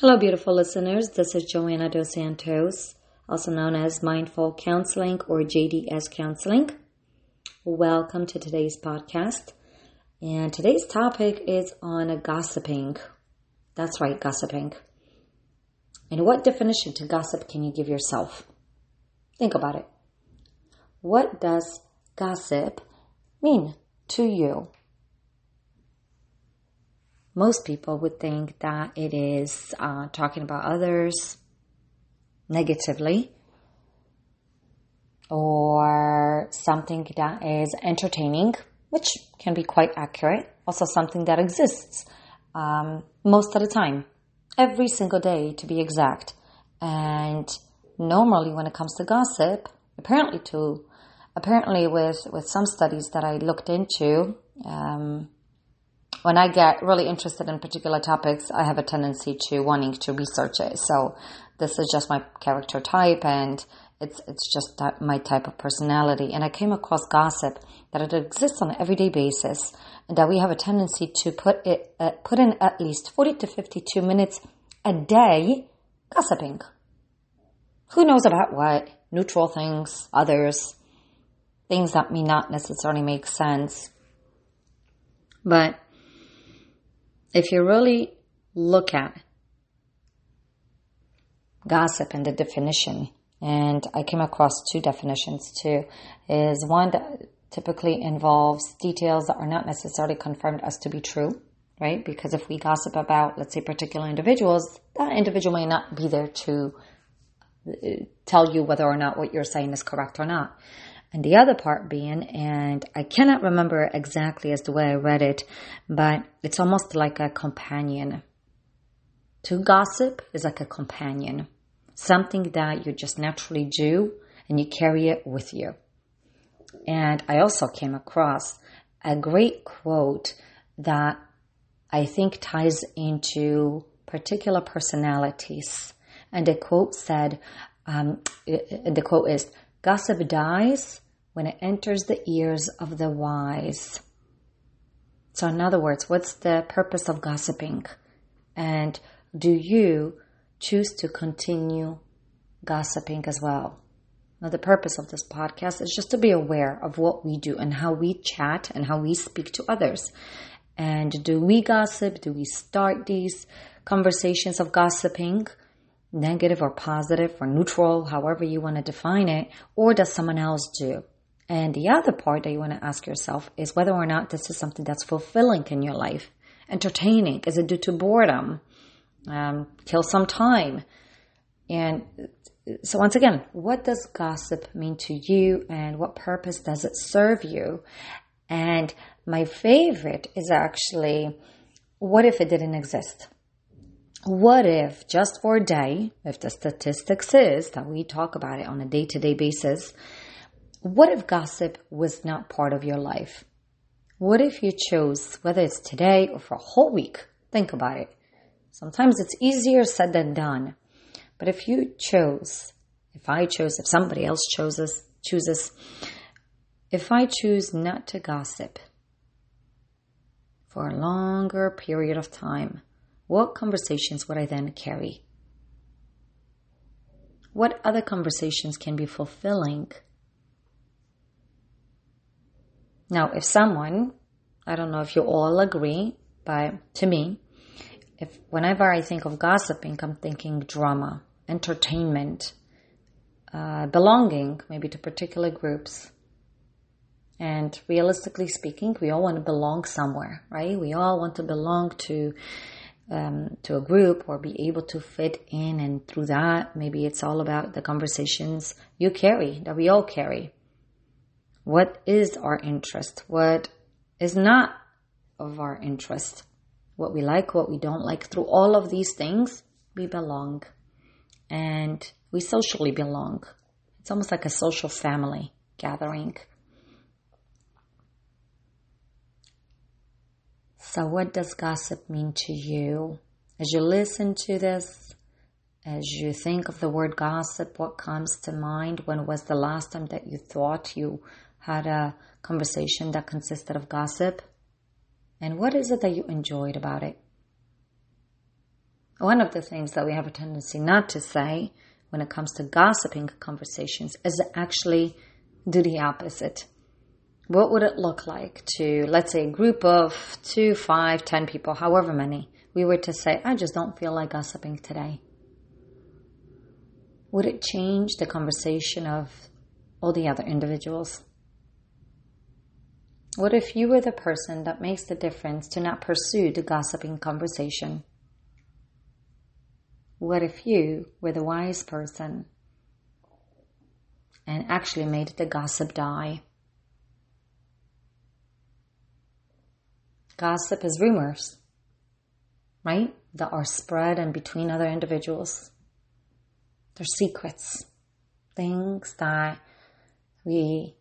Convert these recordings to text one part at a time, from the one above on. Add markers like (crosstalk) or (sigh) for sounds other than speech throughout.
Hello, beautiful listeners. This is Joanna Dos Santos, also known as Mindful Counseling or JDS Counseling. Welcome to today's podcast. And today's topic is on gossiping. That's right, gossiping. And what definition to gossip can you give yourself? Think about it. What does gossip mean to you? Most people would think that it is uh, talking about others negatively or something that is entertaining, which can be quite accurate. Also, something that exists um, most of the time, every single day to be exact. And normally, when it comes to gossip, apparently, to apparently with with some studies that I looked into. Um, when I get really interested in particular topics, I have a tendency to wanting to research it. So this is just my character type and it's it's just my type of personality. And I came across gossip that it exists on an everyday basis, and that we have a tendency to put it uh, put in at least forty to fifty two minutes a day gossiping. Who knows about what? Neutral things, others, things that may not necessarily make sense. But if you really look at gossip and the definition, and I came across two definitions too, is one that typically involves details that are not necessarily confirmed as to be true, right? Because if we gossip about, let's say, particular individuals, that individual may not be there to uh, tell you whether or not what you're saying is correct or not. And the other part being, and I cannot remember exactly as the way I read it, but it's almost like a companion. To gossip is like a companion, something that you just naturally do and you carry it with you. And I also came across a great quote that I think ties into particular personalities. And the quote said, um, the quote is, Gossip dies when it enters the ears of the wise. So, in other words, what's the purpose of gossiping? And do you choose to continue gossiping as well? Now, the purpose of this podcast is just to be aware of what we do and how we chat and how we speak to others. And do we gossip? Do we start these conversations of gossiping? Negative or positive or neutral, however you want to define it, or does someone else do? And the other part that you want to ask yourself is whether or not this is something that's fulfilling in your life, entertaining. Is it due to boredom? Um, kill some time. And so once again, what does gossip mean to you and what purpose does it serve you? And my favorite is actually, what if it didn't exist? What if just for a day, if the statistics is that we talk about it on a day to day basis, what if gossip was not part of your life? What if you chose, whether it's today or for a whole week? Think about it. Sometimes it's easier said than done. But if you chose, if I chose, if somebody else chooses, chooses, if I choose not to gossip for a longer period of time, what conversations would I then carry? What other conversations can be fulfilling Now, if someone, I don't know if you all agree, but to me, if whenever I think of gossiping, I'm thinking drama, entertainment, uh, belonging, maybe to particular groups. And realistically speaking, we all want to belong somewhere, right? We all want to belong to um, to a group or be able to fit in, and through that, maybe it's all about the conversations you carry that we all carry what is our interest, what is not of our interest, what we like, what we don't like. Through all of these things, we belong and we socially belong. It's almost like a social family gathering. So, what does gossip mean to you? As you listen to this, as you think of the word gossip, what comes to mind? When was the last time that you thought you had a conversation that consisted of gossip? And what is it that you enjoyed about it? One of the things that we have a tendency not to say when it comes to gossiping conversations is actually do the opposite. What would it look like to, let's say, a group of two, five, ten people, however many, we were to say, I just don't feel like gossiping today? Would it change the conversation of all the other individuals? What if you were the person that makes the difference to not pursue the gossiping conversation? What if you were the wise person and actually made the gossip die? Gossip is rumors, right? That are spread and between other individuals. They're secrets, things that we,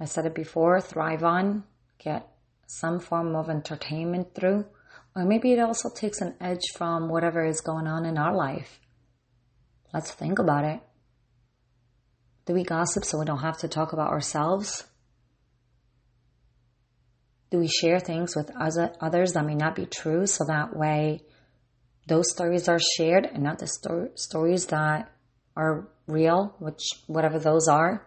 I said it before, thrive on, get some form of entertainment through or maybe it also takes an edge from whatever is going on in our life. Let's think about it. Do we gossip so we don't have to talk about ourselves? Do we share things with others that may not be true so that way those stories are shared and not the sto- stories that are real, which whatever those are?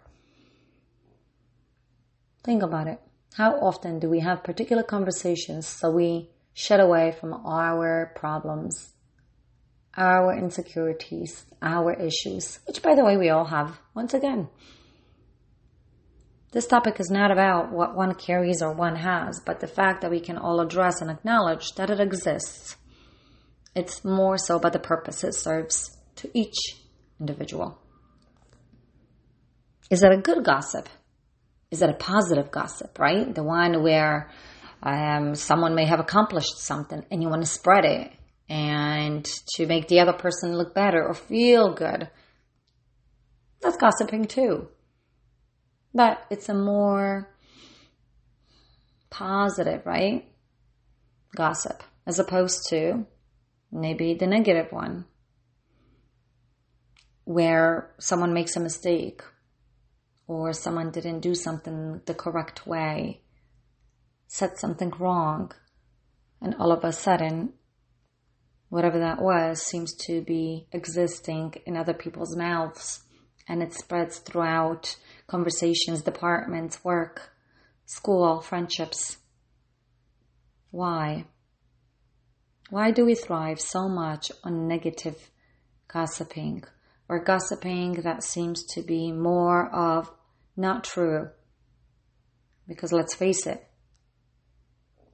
Think about it. How often do we have particular conversations so we shed away from our problems, our insecurities, our issues, which by the way we all have, once again. This topic is not about what one carries or one has, but the fact that we can all address and acknowledge that it exists. It's more so about the purpose it serves to each individual. Is that a good gossip? Is that a positive gossip, right? The one where um, someone may have accomplished something and you want to spread it and to make the other person look better or feel good. That's gossiping too. But it's a more positive, right? Gossip, as opposed to maybe the negative one, where someone makes a mistake or someone didn't do something the correct way said something wrong, and all of a sudden, whatever that was seems to be existing in other people's mouths, and it spreads throughout conversations, departments, work, school, friendships. Why? Why do we thrive so much on negative gossiping or gossiping that seems to be more of not true? Because let's face it,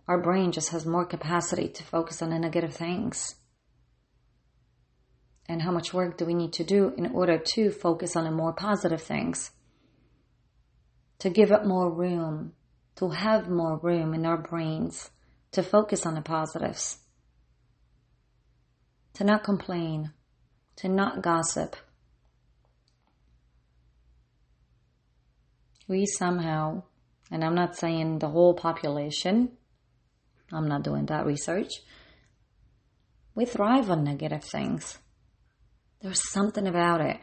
our brain just has more capacity to focus on the negative things. And how much work do we need to do in order to focus on the more positive things? To give it more room, to have more room in our brains to focus on the positives, to not complain, to not gossip. We somehow, and I'm not saying the whole population, I'm not doing that research. We thrive on negative things. There's something about it.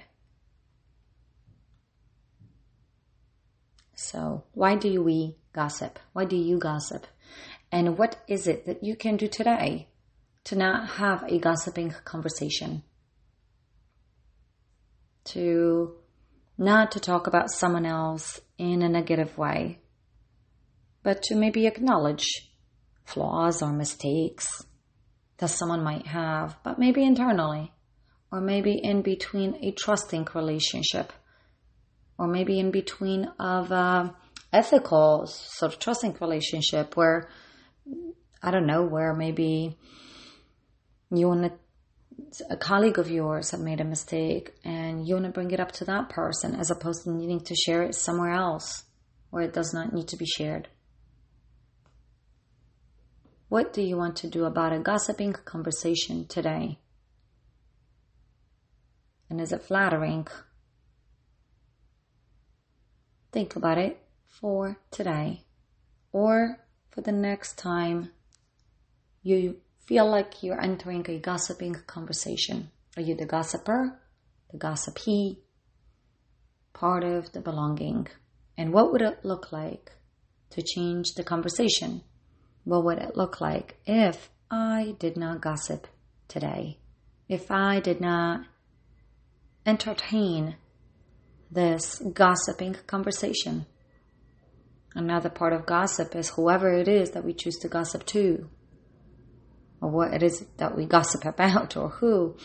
So, why do we gossip? Why do you gossip? And what is it that you can do today to not have a gossiping conversation? To not to talk about someone else in a negative way, but to maybe acknowledge flaws or mistakes that someone might have, but maybe internally, or maybe in between a trusting relationship, or maybe in between of a ethical sort of trusting relationship where I don't know where maybe you want to a colleague of yours have made a mistake and you want to bring it up to that person as opposed to needing to share it somewhere else where it does not need to be shared. What do you want to do about a gossiping conversation today? And is it flattering? Think about it for today or for the next time you feel like you're entering a gossiping conversation. Are you the gossiper, the gossipee, part of the belonging? And what would it look like to change the conversation? What would it look like if I did not gossip today? if I did not entertain this gossiping conversation. Another part of gossip is whoever it is that we choose to gossip to, or what it is that we gossip (laughs) about, or who,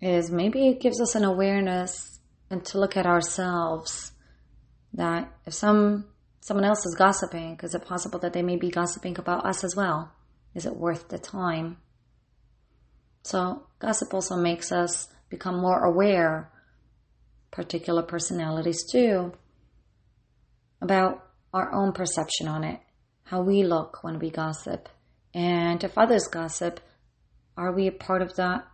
is maybe it gives us an awareness and to look at ourselves that if some someone else is gossiping, is it possible that they may be gossiping about us as well? Is it worth the time? So gossip also makes us become more aware, particular personalities too, about our own perception on it, how we look when we gossip. And if others gossip, are we a part of that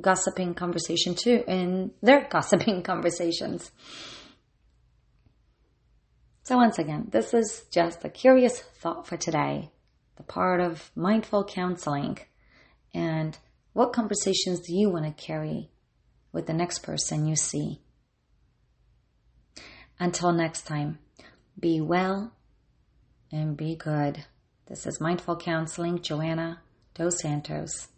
gossiping conversation too in their (laughs) gossiping conversations? So once again, this is just a curious thought for today, the part of mindful counseling and what conversations do you want to carry with the next person you see? Until next time, be well and be good. This is Mindful Counseling, Joanna Dos Santos.